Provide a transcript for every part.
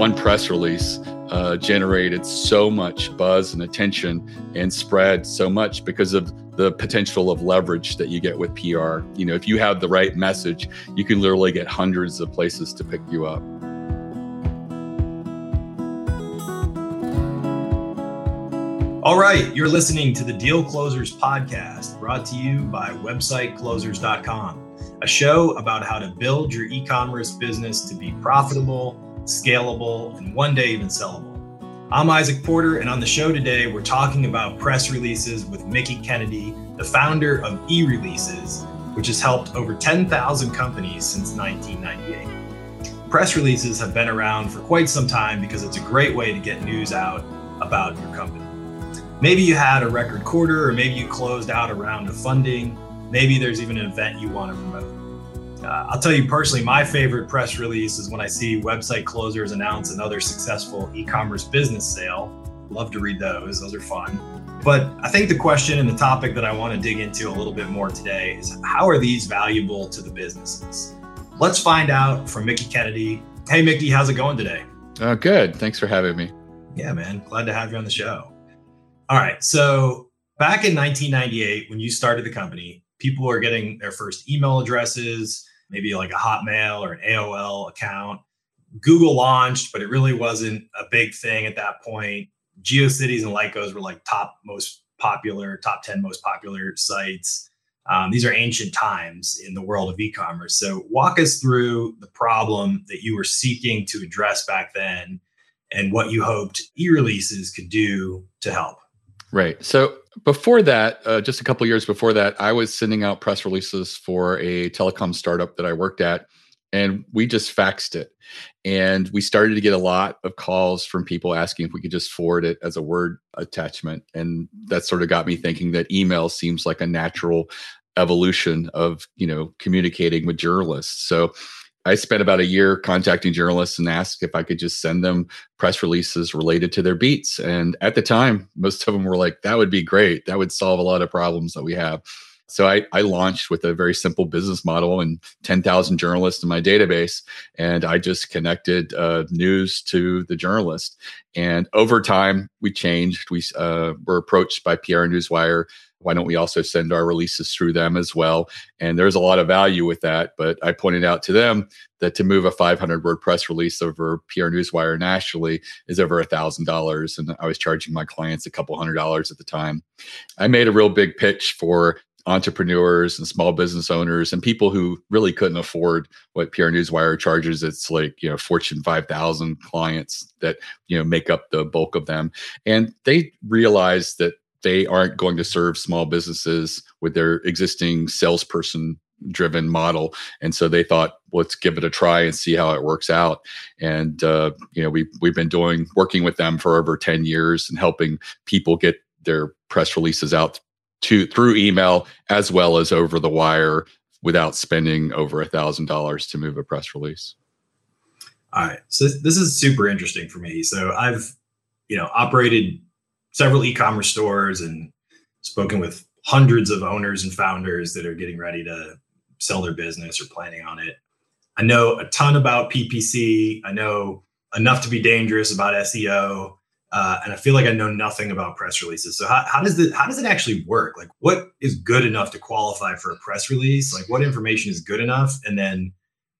one press release uh, generated so much buzz and attention and spread so much because of the potential of leverage that you get with PR. You know, if you have the right message, you can literally get hundreds of places to pick you up. All right, you're listening to the Deal Closers podcast brought to you by websiteclosers.com, a show about how to build your e commerce business to be profitable scalable, and one day even sellable. I'm Izach Porter, and on the show today, we're talking about press releases with Mickie Kennedy, the founder of eReleases, which has helped over 10,000 companies since 1998. Press releases have been around for quite some time because it's a great way to get news out about your company. Maybe you had a record quarter, or maybe you closed out a round of funding. Maybe there's even an event you want to. Uh, I'll tell you personally, my favorite press release is when I see website closers announce another successful e commerce business sale. Love to read those, those are fun. But I think the question and the topic that I want to dig into a little bit more today is how are these valuable to the businesses? Let's find out from Mickie Kennedy. Hey, Mickie, how's it going today? Uh, good. Thanks for having me. Yeah, man. Glad to have you on the show. All right. So, back in 1998, when you started the company, people were getting their first email addresses maybe like a Hotmail or an AOL account. Google launched, but it really wasn't a big thing at that point. GeoCities and Lycos were like top most popular, top 10 most popular sites. Um, these are ancient times in the world of e commerce. So, walk us through the problem that you were seeking to address back then and what you hoped e releases could do to help. Right. So before that, uh, just a couple years before that, I was sending out press releases for a telecom startup that I worked at, and we just faxed it. And we started to get a lot of calls from people asking if we could just forward it as a Word attachment. And that sort of got me thinking that email seems like a natural evolution of you know communicating with journalists. So I spent about a year contacting journalists and asked if I could just send them press releases related to their beats. And at the time, most of them were like, that would be great. That would solve a lot of problems that we have. So I, I launched with a very simple business model and 10,000 journalists in my database. And I just connected uh, news to the journalist. And over time, we changed. We uh, were approached by PR Newswire why don't we also send our releases through them as well? And there's a lot of value with that. But I pointed out to them that to move a 500 word press release over PR Newswire nationally is over a thousand dollars, and I was charging my clients a couple hundred dollars at the time. I made a real big pitch for entrepreneurs and small business owners and people who really couldn't afford what PR Newswire charges. It's like, you know, Fortune 5000 clients that, you know, make up the bulk of them. And they realized that they aren't going to serve small businesses with their existing salesperson driven model. And so they thought let's give it a try and see how it works out. And uh, you know we we've been doing working with them for over 10 years and helping people get their press releases out to through email as well as over the wire without spending over a thousand dollars to move a press release. All right. So this is super interesting for me. So i've you know operated several e-commerce stores and spoken with hundreds of owners and founders that are getting ready to sell their business or planning on it. I know a ton about PPC. I know enough to be dangerous about SEO. Uh, and I feel like I know nothing about press releases. So how, how does it how does it actually work? Like what is good enough to qualify for a press release? Like what information is good enough? And then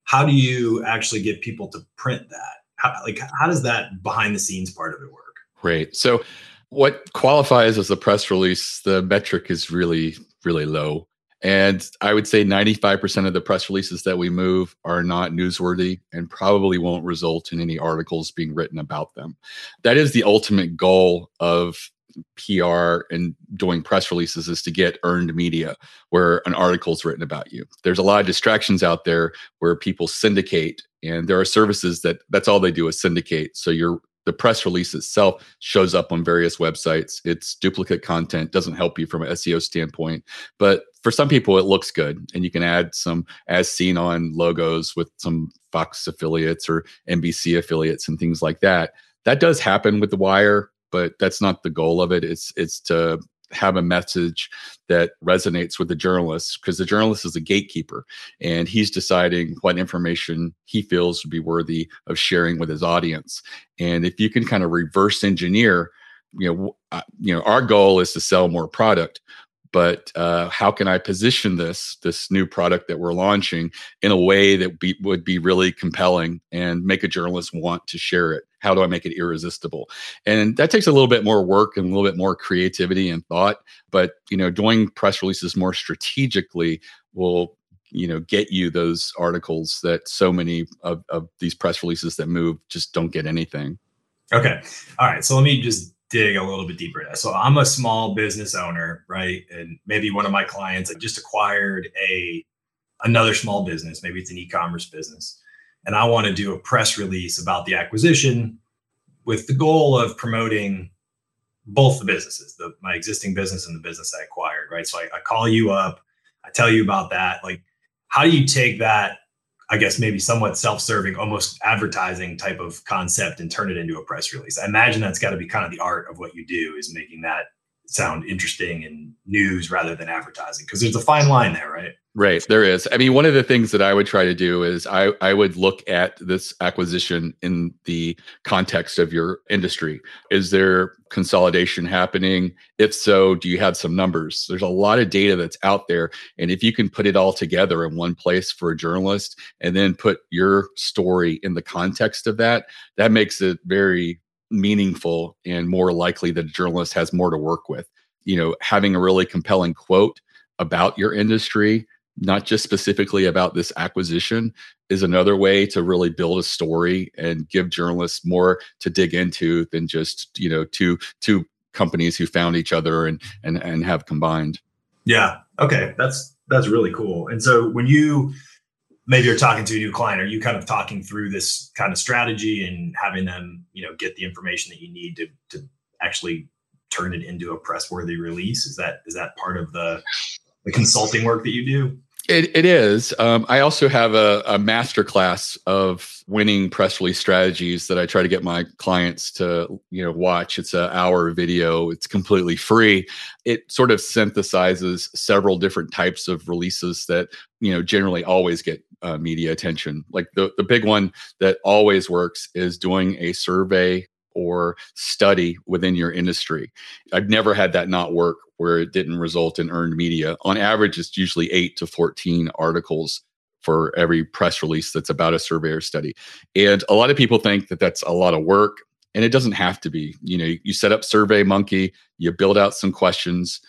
how do you actually get people to print that? How, like how does that behind the scenes part of it work? Right. So what qualifies as a press release, the metric is really, really low. And I would say 95% of the press releases that we move are not newsworthy and probably won't result in any articles being written about them. That is the ultimate goal of PR and doing press releases is to get earned media where an article is written about you. There's a lot of distractions out there where people syndicate and there are services that that's all they do is syndicate. So you're the press release itself shows up on various websites. It's duplicate content, doesn't help you from an SEO standpoint. But for some people, it looks good. And you can add some as seen on logos with some Fox affiliates or NBC affiliates and things like that. That does happen with The Wire, but that's not the goal of it. It's it's to have a message that resonates with the journalist because the journalist is a gatekeeper and he's deciding what information he feels would be worthy of sharing with his audience. And if you can kind of reverse engineer, you know, uh, you know, our goal is to sell more product, but uh, how can I position this this new product that we're launching in a way that be, would be really compelling and make a journalist want to share it? How do I make it irresistible? And that takes a little bit more work and a little bit more creativity and thought. But you know, doing press releases more strategically will you know get you those articles that so many of, of these press releases that move just don't get anything. Okay, all right. So let me just dig a little bit deeper. So I'm a small business owner, right? And maybe one of my clients just acquired a another small business, maybe it's an e-commerce business, and I want to do a press release about the acquisition with the goal of promoting both the businesses, the my existing business and the business I acquired, right? So I, I call you up, I tell you about that. Like, how do you take that I guess maybe somewhat self-serving, almost advertising type of concept and turn it into a press release. I imagine that's got to be kind of the art of what you do is making that sound interesting and news rather than advertising because there's a fine line there, right? Right, there is. I mean, one of the things that I would try to do is I I would look at this acquisition in the context of your industry. Is there consolidation happening? If so, do you have some numbers? There's a lot of data that's out there, and if you can put it all together in one place for a journalist and then put your story in the context of that, that makes it very meaningful and more likely that a journalist has more to work with. You know, having a really compelling quote about your industry not just specifically about this acquisition is another way to really build a story and give journalists more to dig into than just you know two two companies who found each other and and and have combined. Yeah. Okay. That's that's really cool. And so when you maybe you're talking to a new client. Are you kind of talking through this kind of strategy and having them you know get the information that you need to to actually turn it into a press worthy release? Is that is that part of the the consulting work that you do it, it is. Um, I also have a, a master class of winning press release strategies that I try to get my clients to you know watch. It's an hour video. It's completely free. It sort of synthesizes several different types of releases that you know generally always get uh, media attention. Like the the big one that always works is doing a survey or study within your industry. I've never had that not work where it didn't result in earned media. On average, it's usually eight to 14 articles for every press release that's about a survey or study. And a lot of people think that that's a lot of work, and it doesn't have to be. You know, you set up SurveyMonkey, you build out some questions,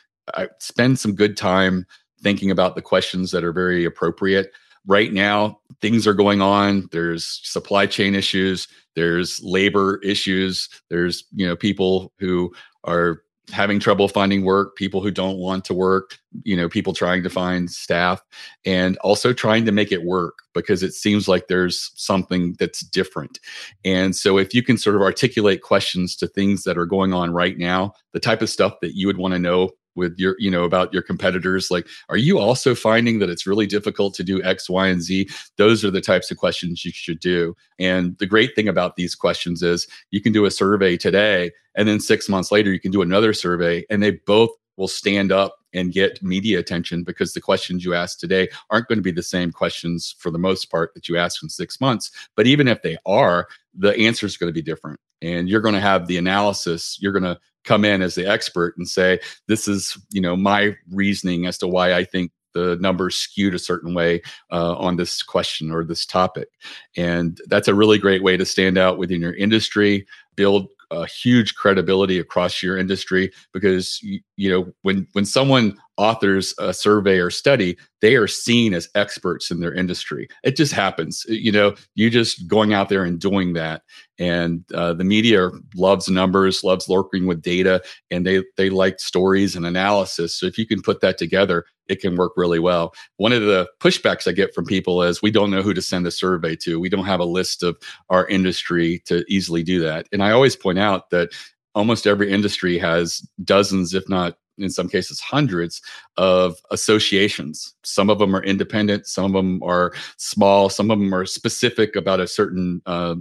spend some good time thinking about the questions that are very appropriate. Right now, things are going on. There's supply chain issues. There's labor issues. There's you know people who are having trouble finding work people who don't want to work you know people trying to find staff and also trying to make it work because it seems like there's something that's different. And so if you can sort of articulate questions to things that are going on right now the type of stuff that you would want to know with your you know about your competitors like are you also finding that it's really difficult to do x y and z? Those are the types of questions you should do. And the great thing about these questions is you can do a survey today and then 6 months later you can do another survey and they both will stand up and get media attention because the questions you ask today aren't going to be the same questions for the most part that you ask in 6 months. But even if they are the answer is going to be different and you're going to have the analysis you're going to come in as the expert and say this is you know my reasoning as to why i think the numbers skewed a certain way uh, on this question or this topic. And that's a really great way to stand out within your industry build a huge credibility across your industry because you, you know when when someone authors a survey or study they are seen as experts in their industry. It just happens. You know you just going out there and doing that. And uh, the media loves numbers loves lurking with data and they they like stories and analysis. So if you can put that together it can work really well. One of the pushbacks i get from people is we don't know who to send a survey to. We don't have a list of our industry to easily do that. And i always point out that almost every industry has dozens if not in some cases hundreds of associations. Some of them are independent some of them are small some of them are specific about a certain uh,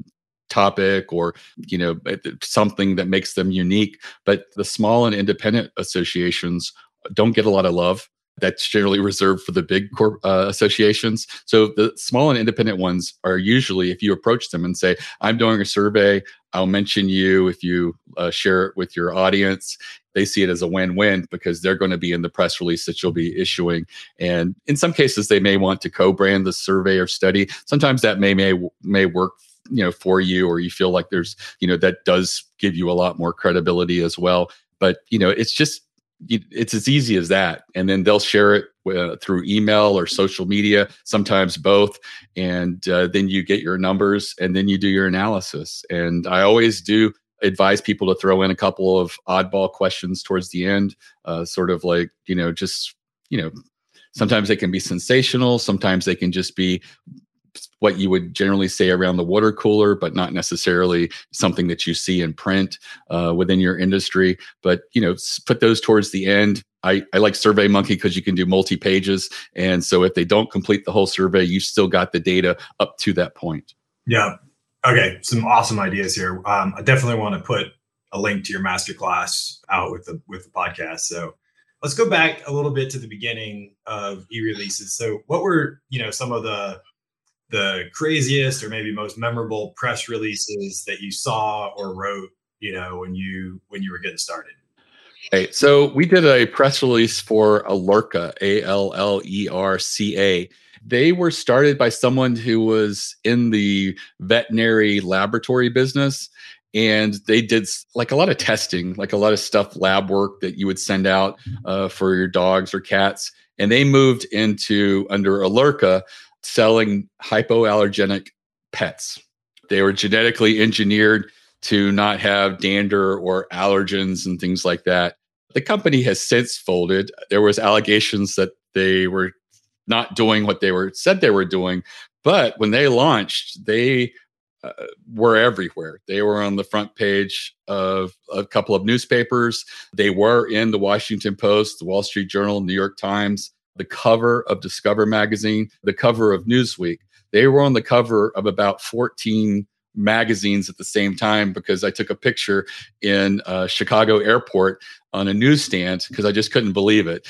topic or you know something that makes them unique but the small and independent associations don't get a lot of love that's generally reserved for the big corp, uh, associations. So the small and independent ones are usually, if you approach them and say, "I'm doing a survey," I'll mention you if you uh, share it with your audience. They see it as a win-win because they're going to be in the press release that you'll be issuing, and in some cases, they may want to co-brand the survey or study. Sometimes that may may may work you know for you or you feel like there's you know that does give you a lot more credibility as well but you know it's just it's as easy as that. And then they'll share it uh, through email or social media sometimes both. And uh, then you get your numbers and then you do your analysis. And i always do advise people to throw in a couple of oddball questions towards the end uh, sort of like you know just you know sometimes they can be sensational sometimes they can just be what you would generally say around the water cooler, but not necessarily something that you see in print uh, within your industry. But you know, put those towards the end. I, I like SurveyMonkey because you can do multi pages, and so if they don't complete the whole survey, you still got the data up to that point. Yeah. Okay. Some awesome ideas here. Um, I definitely want to put a link to your masterclass out with the with the podcast. So let's go back a little bit to the beginning of eReleases. So what were you know some of the the craziest or maybe most memorable press releases that you saw or wrote you know when you when you were getting started Hey, so we did a press release for Allerca, A L L E R C A. They were started by someone who was in the veterinary laboratory business, and they did like a lot of testing, like a lot of stuff, lab work that you would send out uh, for your dogs or cats. And they moved into under Allerca selling hypoallergenic pets. They were genetically engineered to not have dander or allergens and things like that. The company has since folded. There was allegations that they were not doing what they were said they were doing, but when they launched, they uh, were everywhere. They were on the front page of a couple of newspapers. They were in the Washington Post, the Wall Street Journal, New York Times the cover of Discover magazine, the cover of Newsweek. They were on the cover of about 14 magazines at the same time because I took a picture in uh, Chicago airport on a newsstand because I just couldn't believe it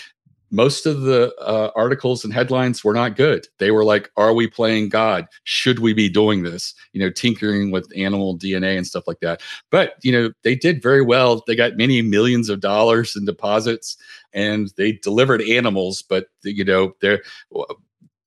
most of the uh, articles and headlines were not good. They were like, "Are we playing God? Should we be doing this?" You know, tinkering with animal DNA and stuff like that. But you know, they did very well. They got many millions of dollars in deposits, and they delivered animals. But you know, there.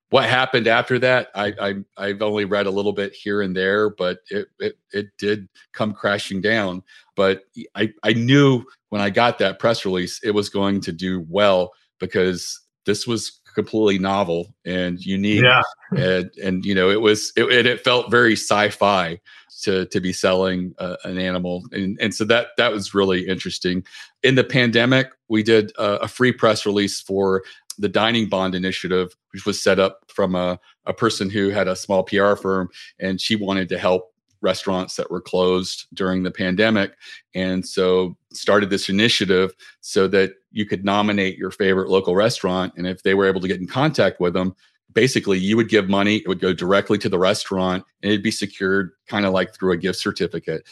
What happened after that? I, I have only read a little bit here and there, but it, it it did come crashing down. But I I knew when I got that press release, it was going to do well because this was completely novel and unique. Yeah. and, and you know, it was, it, it felt very sci-fi to, to be selling uh, an animal. And, and so that, that was really interesting. In the pandemic, we did a, a free press release for the dining bond initiative, which was set up from a, a person who had a small PR firm and she wanted to help restaurants that were closed during the pandemic and so started this initiative so that you could nominate your favorite local restaurant and if they were able to get in contact with them basically you would give money it would go directly to the restaurant and it'd be secured kind of like through a gift certificate.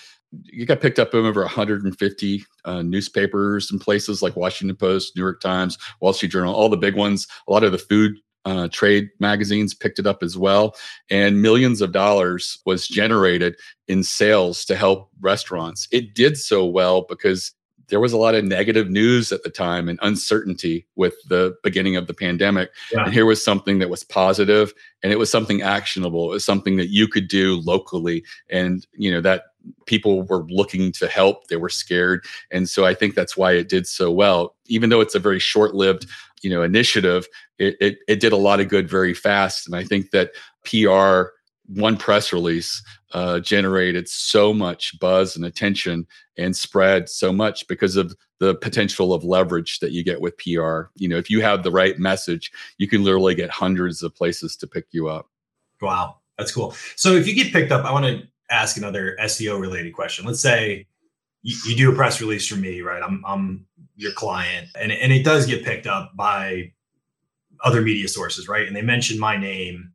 You got picked up in over 150 uh, newspapers and places like washington post new york times wall street journal all the big ones a lot of the food uh, trade magazines picked it up as well. And millions of dollars was generated in sales to help restaurants. It did so well because there was a lot of negative news at the time and uncertainty with the beginning of the pandemic. Yeah. And here was something that was positive and it was something actionable. It was something that you could do locally. And, you know, that people were looking to help, they were scared. And so I think that's why it did so well. Even though it's a very short lived you know initiative it, it, it did a lot of good very fast and i think that pr one press release uh, generated so much buzz and attention and spread so much because of the potential of leverage that you get with PR. You know, if you have the right message, you can literally get hundreds of places to pick you up. Wow, that's cool. So if you get picked up, I want to ask another SEO related question. Let's say you, you do a press release for me, right? I'm I'm your client, and and it does get picked up by other media sources, right? And they mention my name.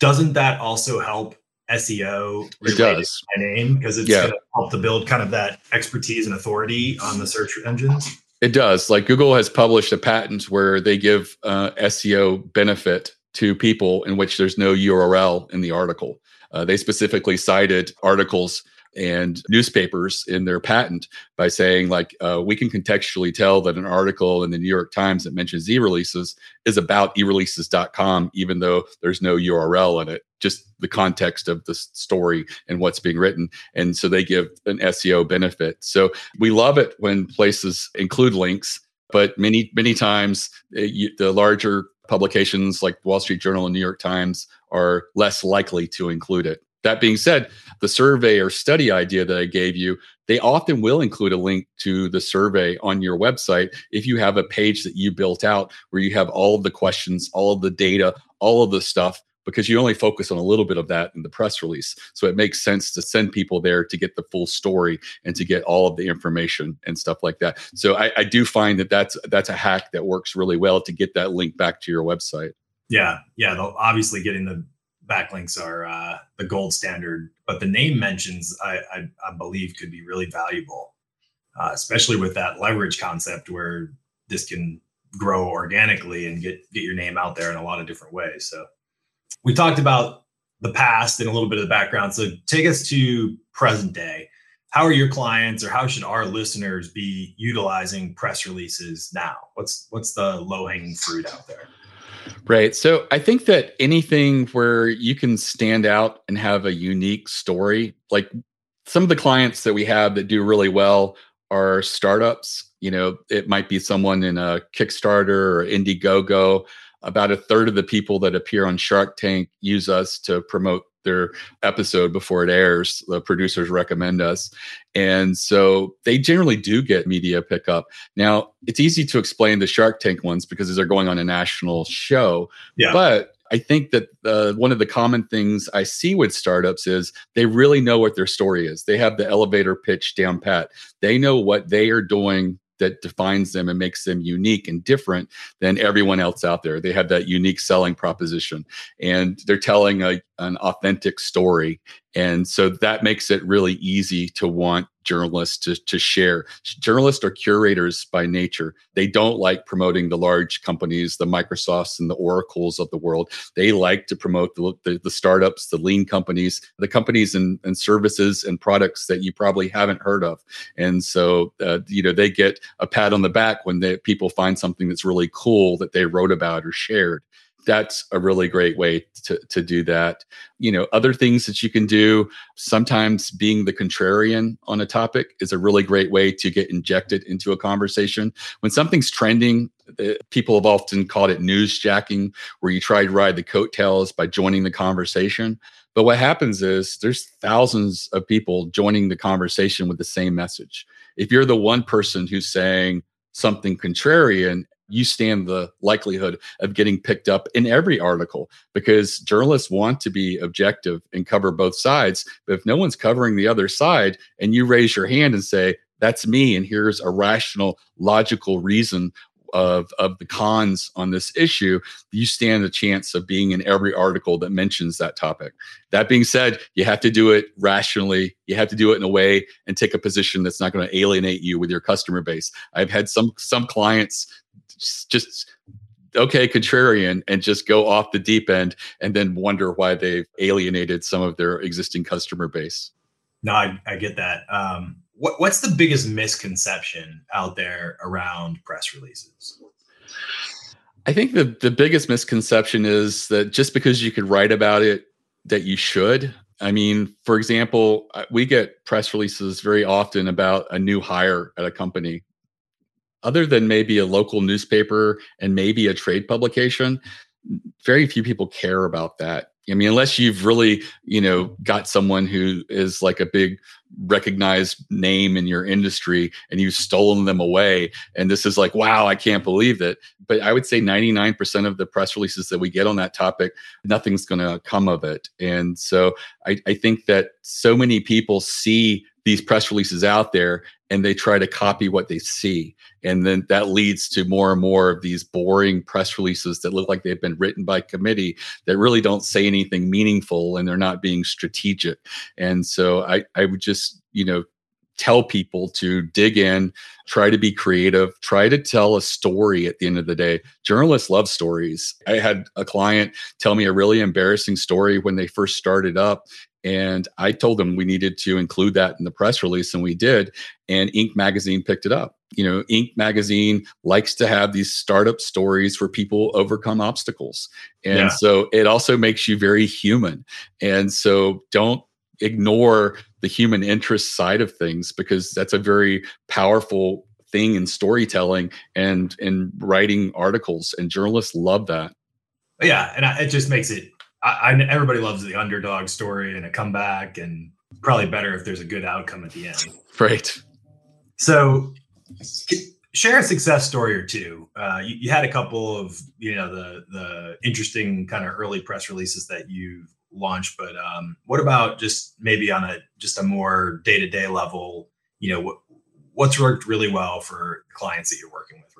Doesn't that also help SEO it does my name because it's yeah. going to help to build kind of that expertise and authority on the search engines. It does. Like Google has published a patent where they give uh, SEO benefit to people in which there's no URL in the article. Uh, they specifically cited articles and newspapers in their patent by saying like uh, we can contextually tell that an article in the new york times that mentions eReleases is about eReleases.com even though there's no url in it just the context of the story and what's being written. And so they give an seo benefit. So we love it when places include links but many many times uh, you, the larger publications like wall street journal and new york times are less likely to include it that being said, the survey or study idea that I gave you, they often will include a link to the survey on your website if you have a page that you built out where you have all of the questions, all of the data, all of the stuff, because you only focus on a little bit of that in the press release. So it makes sense to send people there to get the full story and to get all of the information and stuff like that. So I, I do find that that's that's a hack that works really well to get that link back to your website. Yeah, yeah. Obviously, getting the backlinks are uh, the gold standard, but the name mentions I, I, I believe could be really valuable, uh, especially with that leverage concept where this can grow organically and get get your name out there in a lot of different ways. So we talked about the past and a little bit of the background. So take us to present day. How are your clients or how should our listeners be utilizing press releases now? What's what's the low hanging fruit out there? Right. So I think that anything where you can stand out and have a unique story, like some of the clients that we have that do really well are startups. You know, it might be someone in a Kickstarter or Indiegogo. About a third of the people that appear on Shark Tank use us to promote their episode before it airs. The producers recommend us. And so they generally do get media pickup. Now, it's easy to explain the Shark Tank ones because they're going on a national show. Yeah. But I think that uh, one of the common things I see with startups is they really know what their story is. They have the elevator pitch down pat. They know what they are doing that defines them and makes them unique and different than everyone else out there. They have that unique selling proposition and they're telling a, an authentic story. And so that makes it really easy to want journalists to, to share. Journalists are curators by nature. They don't like promoting the large companies, the Microsofts and the Oracles of the world. They like to promote the, the, the startups, the lean companies, the companies and, and services and products that you probably haven't heard of. And so, uh, you know, they get a pat on the back when they, people find something that's really cool that they wrote about or shared that's a really great way to, to do that. You know, other things that you can do, sometimes being the contrarian on a topic is a really great way to get injected into a conversation. When something's trending, eh, people have often called it news jacking, where you try to ride the coattails by joining the conversation. But what happens is there's thousands of people joining the conversation with the same message. If you're the one person who's saying, something contrarian you stand the likelihood of getting picked up in every article because journalists want to be objective and cover both sides. But if no one's covering the other side and you raise your hand and say, that's me, and here's a rational, logical reason of, of the cons on this issue, you stand a chance of being in every article that mentions that topic. That being said, you have to do it rationally. You have to do it in a way and take a position that's not going to alienate you with your customer base. I've had some some clients just okay contrarian and just go off the deep end and then wonder why they've alienated some of their existing customer base. No i, I get that. Um, what, what's the biggest misconception out there around press releases? I think the, the biggest misconception is that just because you could write about it that you should. I mean for example we get press releases very often about a new hire at a company other than maybe a local newspaper and maybe a trade publication, very few people care about that. I mean, unless you've really, you know, got someone who is like a big recognized name in your industry and you've stolen them away. And this is like, wow, I can't believe it. But I would say 99% of the press releases that we get on that topic, nothing's going to come of it. And so I, I think that so many people see these press releases out there and they try to copy what they see and then that leads to more and more of these boring press releases that look like they've been written by committee that really don't say anything meaningful and they're not being strategic and so i i would just you know tell people to dig in, try to be creative, try to tell a story at the end of the day. Journalists love stories. I had a client tell me a really embarrassing story when they first started up. And I told them we needed to include that in the press release, and we did. And Inc. magazine picked it up. You know, Inc. magazine likes to have these startup stories where people overcome obstacles. And yeah. so it also makes you very human. And so don't ignore the human interest side of things because that's a very powerful thing in storytelling and in writing articles and journalists love that yeah and I, it just makes it I, I, everybody loves the underdog story and a comeback and probably better if there's a good outcome at the end. Right. So share a success story or two. Uh, you, you, had a couple of you know the the interesting kind of early press releases that you've launch but um, what about just maybe on a just a more day-to-day level? You know what, what's worked really well for clients that you're working with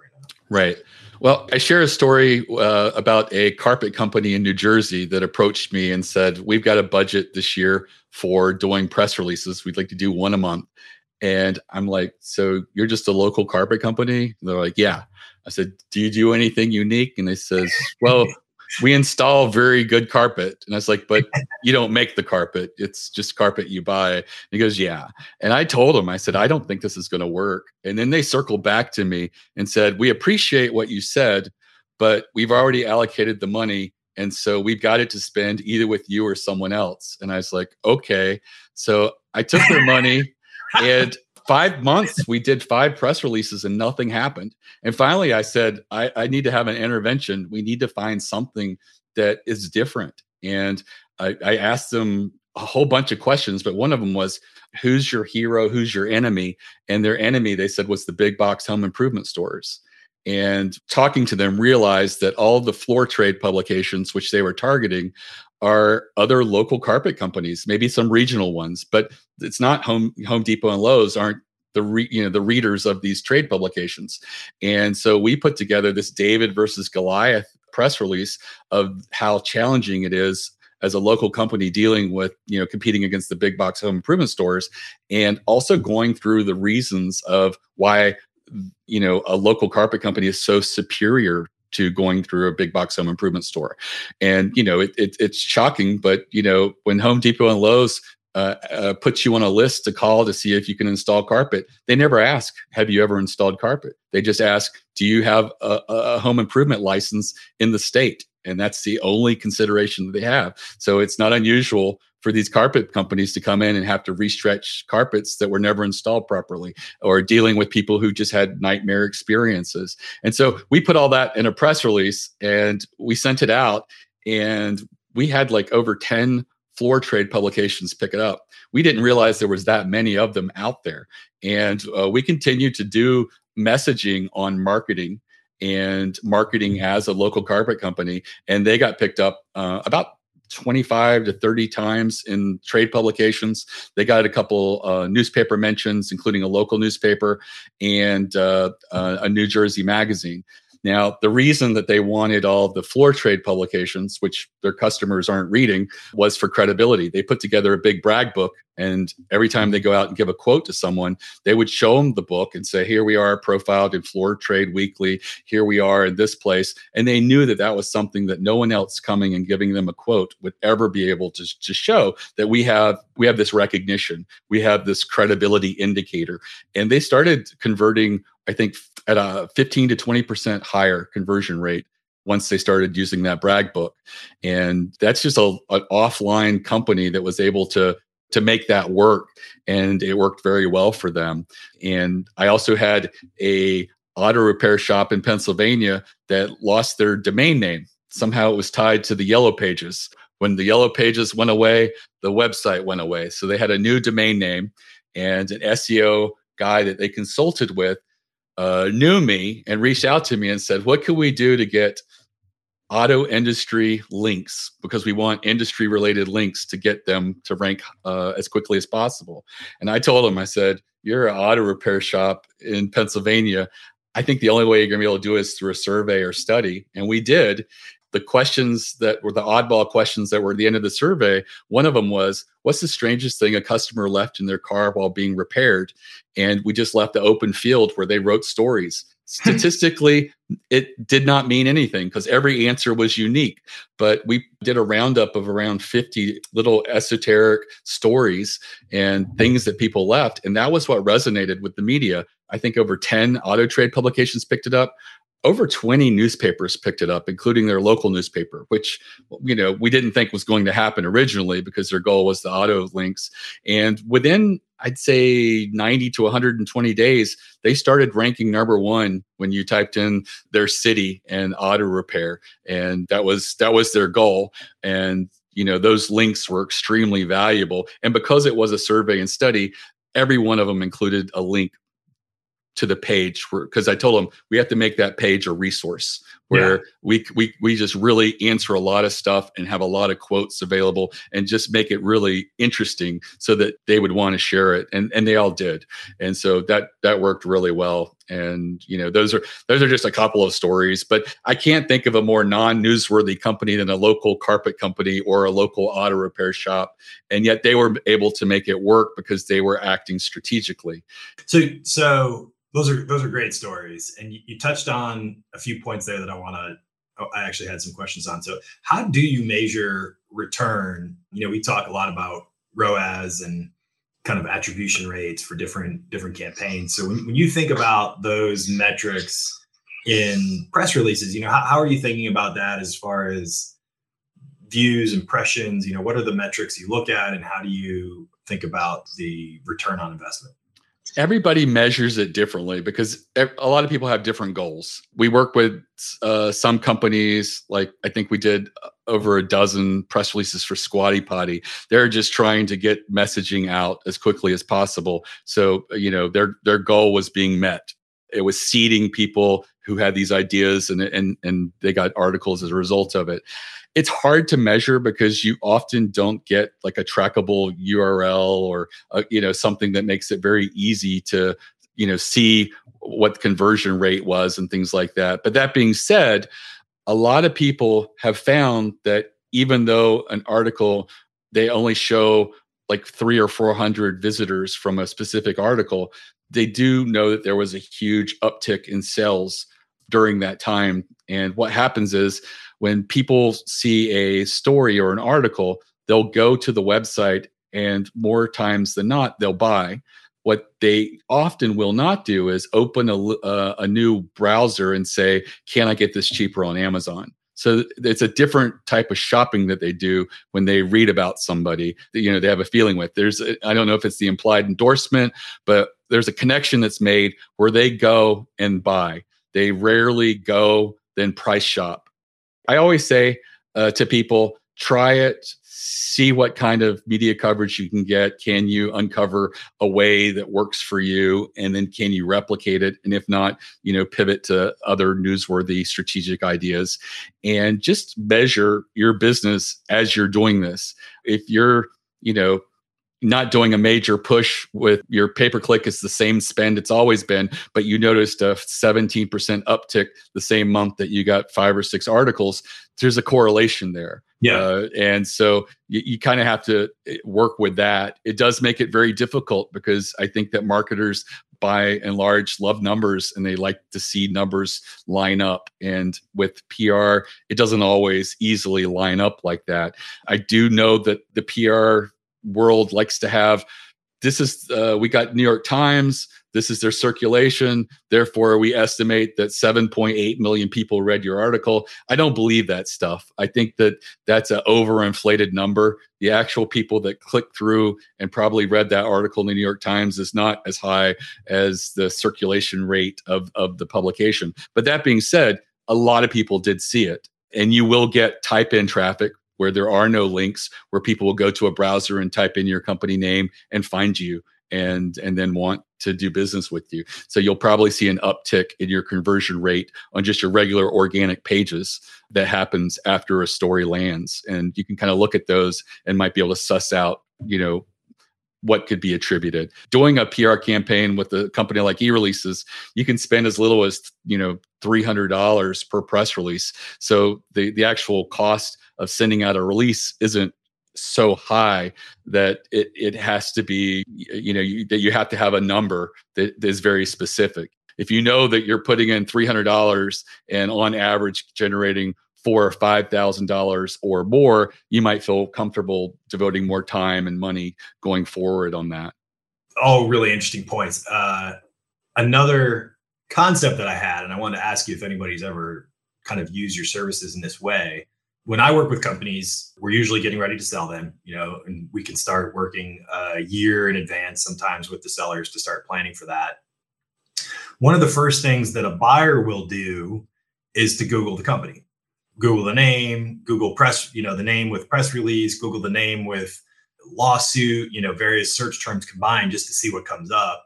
right. Well i share a story uh, about a carpet company in new jersey that approached me and said we've got a budget this year for doing press releases. We'd like to do one a month. And i'm like so you're just a local carpet company? And they're like yeah. I said do you do anything unique? And they says well we install very good carpet. And I was like, but you don't make the carpet. It's just carpet you buy. And he goes, yeah. And I told him, I said, I don't think this is going to work. And then they circled back to me and said, we appreciate what you said, but we've already allocated the money. And so we've got it to spend either with you or someone else. And I was like, okay. So I took their money and five months we did five press releases and nothing happened. And finally i said I, I, need to have an intervention. We need to find something that is different. And I, I asked them a whole bunch of questions but one of them was who's your hero? Who's your enemy? And their enemy they said was the big box home improvement stores. And talking to them realized that all the floor trade publications which they were targeting are other local carpet companies, maybe some regional ones, but it's not Home Home Depot and Lowe's aren't the re, you know the readers of these trade publications. And so we put together this David versus Goliath press release of how challenging it is as a local company dealing with you know competing against the big box home improvement stores and also mm-hmm. going through the reasons of why you know a local carpet company is so superior to going through a big box home improvement store. And you know, it, it, it's shocking, but you know, when Home Depot and Lowe's uh, uh, puts you on a list to call to see if you can install carpet. They never ask, "Have you ever installed carpet?" They just ask, "Do you have a, a, home improvement license in the state?" And that's the only consideration that they have. So it's not unusual for these carpet companies to come in and have to restretch carpets that were never installed properly or dealing with people who just had nightmare experiences. And so we put all that in a press release and we sent it out and we had like over 10 floor trade publications pick it up. We didn't realize there was that many of them out there. And uh, we continue to do messaging on marketing and marketing as a local carpet company. And they got picked up uh, about 25 to 30 times in trade publications. They got a couple uh, newspaper mentions, including a local newspaper and uh, uh, a New Jersey magazine. Now, the reason that they wanted all the floor trade publications, which their customers aren't reading, was for credibility. They put together a big brag book, and every time they go out and give a quote to someone, they would show them the book and say, Here we are, profiled in Floor Trade Weekly. Here we are in this place. And they knew that that was something that no one else coming and giving them a quote would ever be able to, to show that we have we have this recognition, we have this credibility indicator. And they started converting I think at a 15 to 20% higher conversion rate once they started using that brag book. And that's just a, an offline company that was able to to make that work and it worked very well for them. And I also had a auto repair shop in Pennsylvania that lost their domain name. Somehow it was tied to the yellow pages. When the yellow pages went away, the website went away. So they had a new domain name and an SEO guy that they consulted with uh, knew me and reached out to me and said, What can we do to get auto industry links? Because we want industry related links to get them to rank uh, as quickly as possible. And I told him, I said, You're an auto repair shop in Pennsylvania. I think the only way you're going to be able to do it is through a survey or study. And we did. The questions that were the oddball questions that were at the end of the survey, one of them was, What's the strangest thing a customer left in their car while being repaired? And we just left the open field where they wrote stories. Statistically, it did not mean anything because every answer was unique. But we did a roundup of around 50 little esoteric stories and things that people left. And that was what resonated with the media. I think over 10 auto trade publications picked it up over 20 newspapers picked it up including their local newspaper which you know we didn't think was going to happen originally because their goal was the auto links and within i'd say 90 to 120 days they started ranking number 1 when you typed in their city and auto repair. And that was that was their goal. And you know those links were extremely valuable. And because it was a survey and study every one of them included a link to the page because I told them we have to make that page a resource where yeah. we we we just really answer a lot of stuff and have a lot of quotes available and just make it really interesting so that they would want to share it and and they all did. And so that that worked really well. And you know those are those are just a couple of stories but I can't think of a more non-newsworthy company than a local carpet company or a local auto repair shop and yet they were able to make it work because they were acting strategically. So so those are those are great stories, and you, you touched on a few points there that I want to. Oh, I actually had some questions on. So, how do you measure return? You know, we talk a lot about ROAS and kind of attribution rates for different different campaigns. So, when, when you think about those metrics in press releases, you know, how, how are you thinking about that as far as views, impressions? You know, what are the metrics you look at, and how do you think about the return on investment? Everybody measures it differently because a lot of people have different goals. We work with uh, some companies, like I think we did uh, over a dozen press releases for Squatty Potty. They're just trying to get messaging out as quickly as possible. So you know their their goal was being met. It was seeding people who had these ideas, and and and they got articles as a result of it it's hard to measure because you often don't get like a trackable url or a, uh, you know something that makes it very easy to you know see what the conversion rate was and things like that. But that being said a lot of people have found that even though an article they only show like three or four hundred visitors from a specific article they do know that there was a huge uptick in sales during that time. And what happens is when people see a story or an article, they'll go to the website and more times than not, they'll buy. What they often will not do is open a, uh, a new browser and say, Can I get this cheaper on Amazon? So it's a different type of shopping that they do when they read about somebody that you know they have a feeling with. There's I don't know if it's the implied endorsement, but there's a connection that's made where they go and buy. They rarely go then price shop. I always say uh, to people, try it, see what kind of media coverage you can get. Can you uncover a way that works for you? And then can you replicate it? And if not, you know, pivot to other newsworthy strategic ideas and just measure your business as you're doing this. If you're, you know, not doing a major push with your pay per click is the same spend it's always been, but you noticed a 17% uptick the same month that you got five or six articles, there's a correlation there. Yeah. Uh, and so you, you kind of have to eh, work with that. It does make it very difficult because I think that marketers by and large love numbers and they like to see numbers line up and with PR it doesn't always easily line up like that. I do know that the PR world likes to have. This is uh, we got new york times. This is their circulation. Therefore we estimate that 7.8 million people read your article. I don't believe that stuff. I think that that's an overinflated number. The actual people that click through and probably read that article in the new york times is not as high as the circulation rate of, of the publication. But that being said a lot of people did see it and you will get type in traffic where there are no links, where people will go to a browser and type in your company name and find you and and then want to do business with you. So you'll probably see an uptick in your conversion rate on just your regular organic pages that happens after a story lands. And you can kind of look at those and might be able to suss out, you know, what could be attributed. Doing a PR campaign with a company like eReleases, you can spend as little as you know three hundred dollars per press release. So the the actual cost of sending out a release isn't so high that it it has to be you know you, that you have to have a number that, that is very specific. If you know that you're putting in three hundred dollars and on average generating four or five thousand dollars or more, you might feel comfortable devoting more time and money going forward on that. Oh, really interesting points. Uh, another concept that I had, and I wanted to ask you if anybody's ever kind of used your services in this way. When I work with companies, we're usually getting ready to sell them, you know, and we can start working a year in advance sometimes with the sellers to start planning for that. One of the first things that a buyer will do is to Google the company Google the name, Google press, you know, the name with press release, Google the name with lawsuit, you know, various search terms combined just to see what comes up.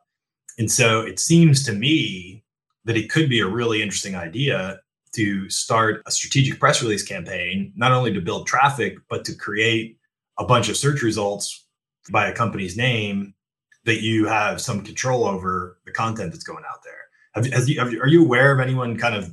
And so it seems to me that it could be a really interesting idea to start a strategic press release campaign, not only to build traffic, but to create a bunch of search results by a company's name that you have some control over the content that's going out there. Have, you, have you, are you aware of anyone kind of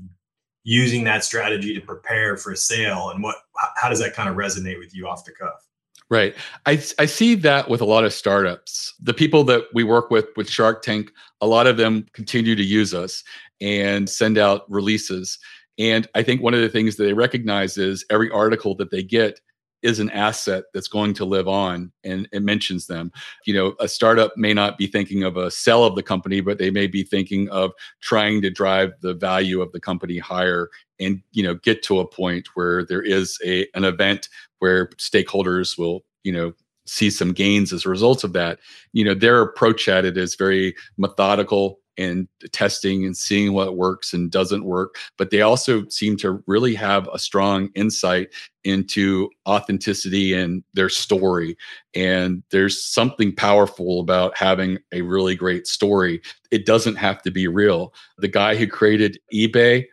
using that strategy to prepare for a sale and what how does that kind of resonate with you off the cuff? Right. I, I see that with a lot of startups. The people that we work with with shark tank a lot of them continue to use us and send out releases. And i think one of the things that they recognize is every article that they get is an asset that's going to live on and it mentions them. You know a startup may not be thinking of a sell of the company but they may be thinking of trying to drive the value of the company higher and you know get to a point where there is a an event where stakeholders will you know see some gains as a result of that. You know their approach at it is very methodical and testing and seeing what works and doesn't work. But they also seem to really have a strong insight into authenticity and their story. And there's something powerful about having a really great story. It doesn't have to be real. The guy who created eBay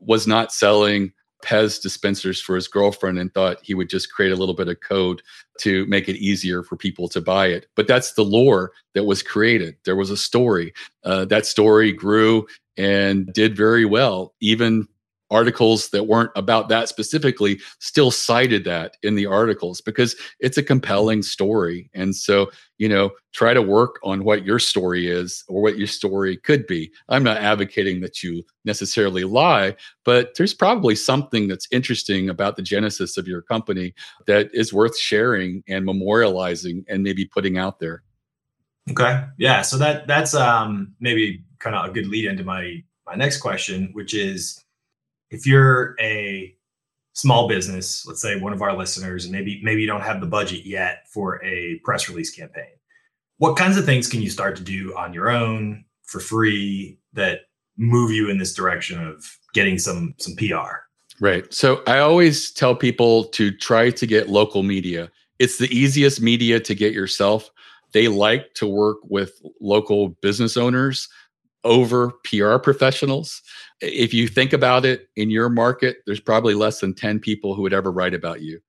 was not selling Pez dispensers for his girlfriend and thought he would just create a little bit of code to make it easier for people to buy it. But that's the lore that was created. There was a story. Uh, that story grew and did very well, even articles that weren't about that specifically still cited that in the articles because it's a compelling story. And so, you know, try to work on what your story is or what your story could be. I'm not advocating that you necessarily lie, but there's probably something that's interesting about the genesis of your company that is worth sharing and memorializing and maybe putting out there. Okay. Yeah. So that that's um maybe kind of a good lead into my my next question, which is if you're a small business, let's say one of our listeners, and maybe maybe you don't have the budget yet for a press release campaign, what kinds of things can you start to do on your own for free that move you in this direction of getting some some PR? Right. So I always tell people to try to get local media. It's the easiest media to get yourself. They like to work with local business owners over PR professionals. If you think about it in your market, there's probably less than 10 people who would ever write about you.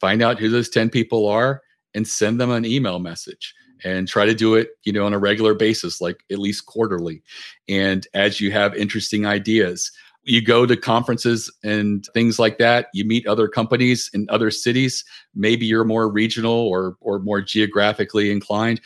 Find out who those 10 people are and send them an email message and try to do it, you know, on a regular basis, like at least quarterly. And as you have interesting ideas, you go to conferences and things like that you meet other companies in other cities maybe you're more regional or or more geographically inclined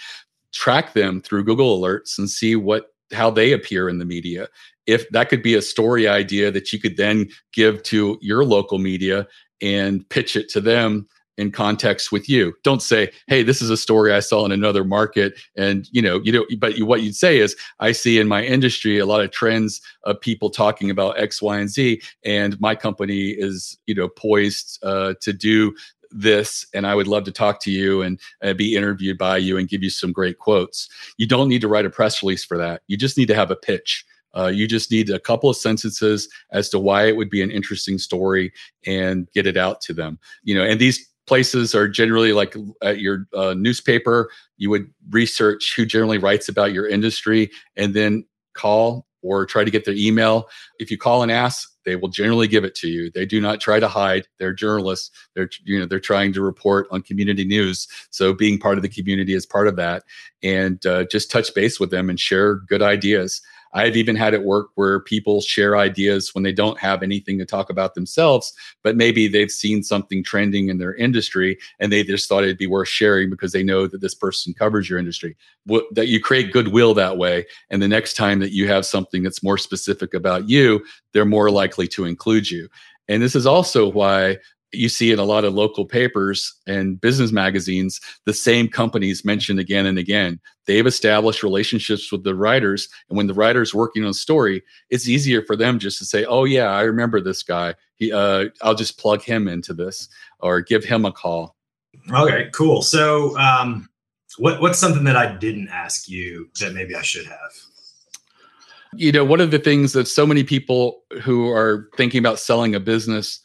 track them through google alerts and see what how they appear in the media if that could be a story idea that you could then give to your local media and pitch it to them in context with you don't say hey this is a story i saw in another market and you know you know but you, what you'd say is i see in my industry a lot of trends of people talking about x y and z and my company is you know poised uh, to do this and I would love to talk to you and uh, be interviewed by you and give you some great quotes. You don't need to write a press release for that. You just need to have a pitch. Uh, you just need a couple of sentences as to why it would be an interesting story and get it out to them. You know, and these places are generally like at your uh, newspaper. You would research who generally writes about your industry and then call or try to get their email. If you call and ask, they will generally give it to you. They do not try to hide. They're journalists. They're you know they're trying to report on community news. So being part of the community is part of that, and uh, just touch base with them and share good ideas. I've even had it work where people share ideas when they don't have anything to talk about themselves, but maybe they've seen something trending in their industry and they just thought it'd be worth sharing because they know that this person covers your industry. That you create goodwill that way. And the next time that you have something that's more specific about you, they're more likely to include you. And this is also why you see in a lot of local papers and business magazines the same companies mentioned again and again. They've established relationships with the writers and when the writer's working on a story it's easier for them just to say oh yeah i remember this guy. He uh, i'll just plug him into this or give him a call. Okay cool. So um, what, what's something that i didn't ask you that maybe i should have? You know one of the things that so many people who are thinking about selling a business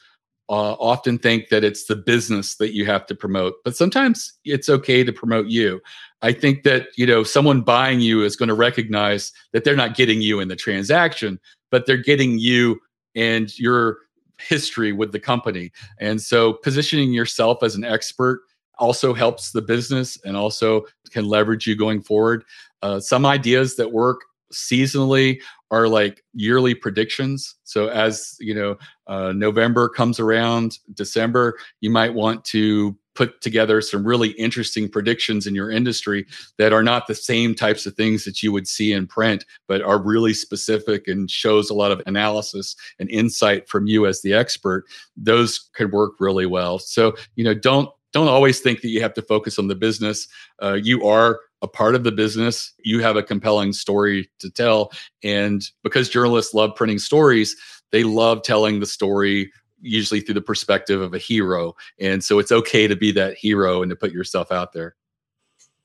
uh, often think that it's the business that you have to promote, but sometimes it's okay to promote you. I think that you know someone buying you is going to recognize that they're not getting you in the transaction, but they're getting you and your history with the company. And so positioning yourself as an expert also helps the business and also can leverage you going forward. Uh, some ideas that work seasonally are like yearly predictions. So as you know, uh, November comes around, December, you might want to put together some really interesting predictions in your industry that are not the same types of things that you would see in print but are really specific and shows a lot of analysis and insight from you as the expert. Those could work really well. So you know don't don't always think that you have to focus on the business. Uh, you are a part of the business. You have a compelling story to tell. And because journalists love printing stories, they love telling the story usually through the perspective of a hero. And so it's okay to be that hero and to put yourself out there.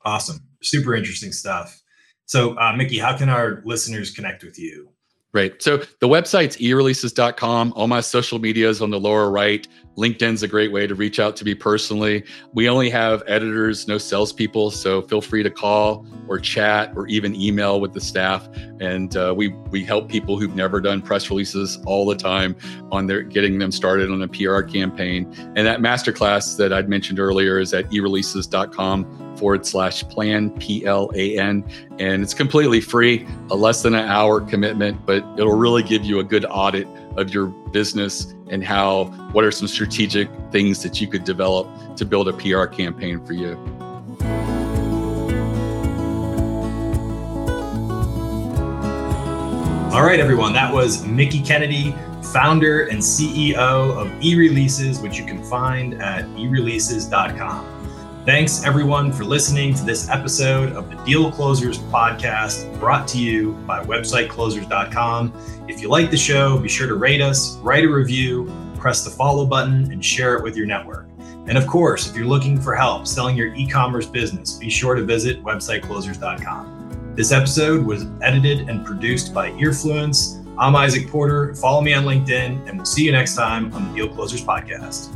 Awesome. Super interesting stuff. So, uh, Mickie, how can our listeners connect with you? Right. So the website's ereleases.com. All my social media is on the lower right. LinkedIn's a great way to reach out to me personally. We only have editors, no salespeople, so feel free to call or chat or even email with the staff. And uh, we we help people who've never done press releases all the time on their getting them started on a PR campaign. And that masterclass that I'd mentioned earlier is at ereleases.com forward slash plan P L A N, and it's completely free, a less than an hour commitment, but it'll really give you a good audit of your business and how what are some strategic things that you could develop to build a PR campaign for you. All right, everyone, that was Mickie Kennedy, founder and CEO of eReleases, which you can find at ereleases.com. Thanks, everyone, for listening to this episode of the Deal Closers podcast brought to you by websiteclosers.com. If you like the show, be sure to rate us, write a review, press the follow button, and share it with your network. And of course, if you're looking for help selling your e commerce business, be sure to visit websiteclosers.com. This episode was edited and produced by Earfluence. I'm Izach Porter. Follow me on LinkedIn, and we'll see you next time on the Deal Closers podcast.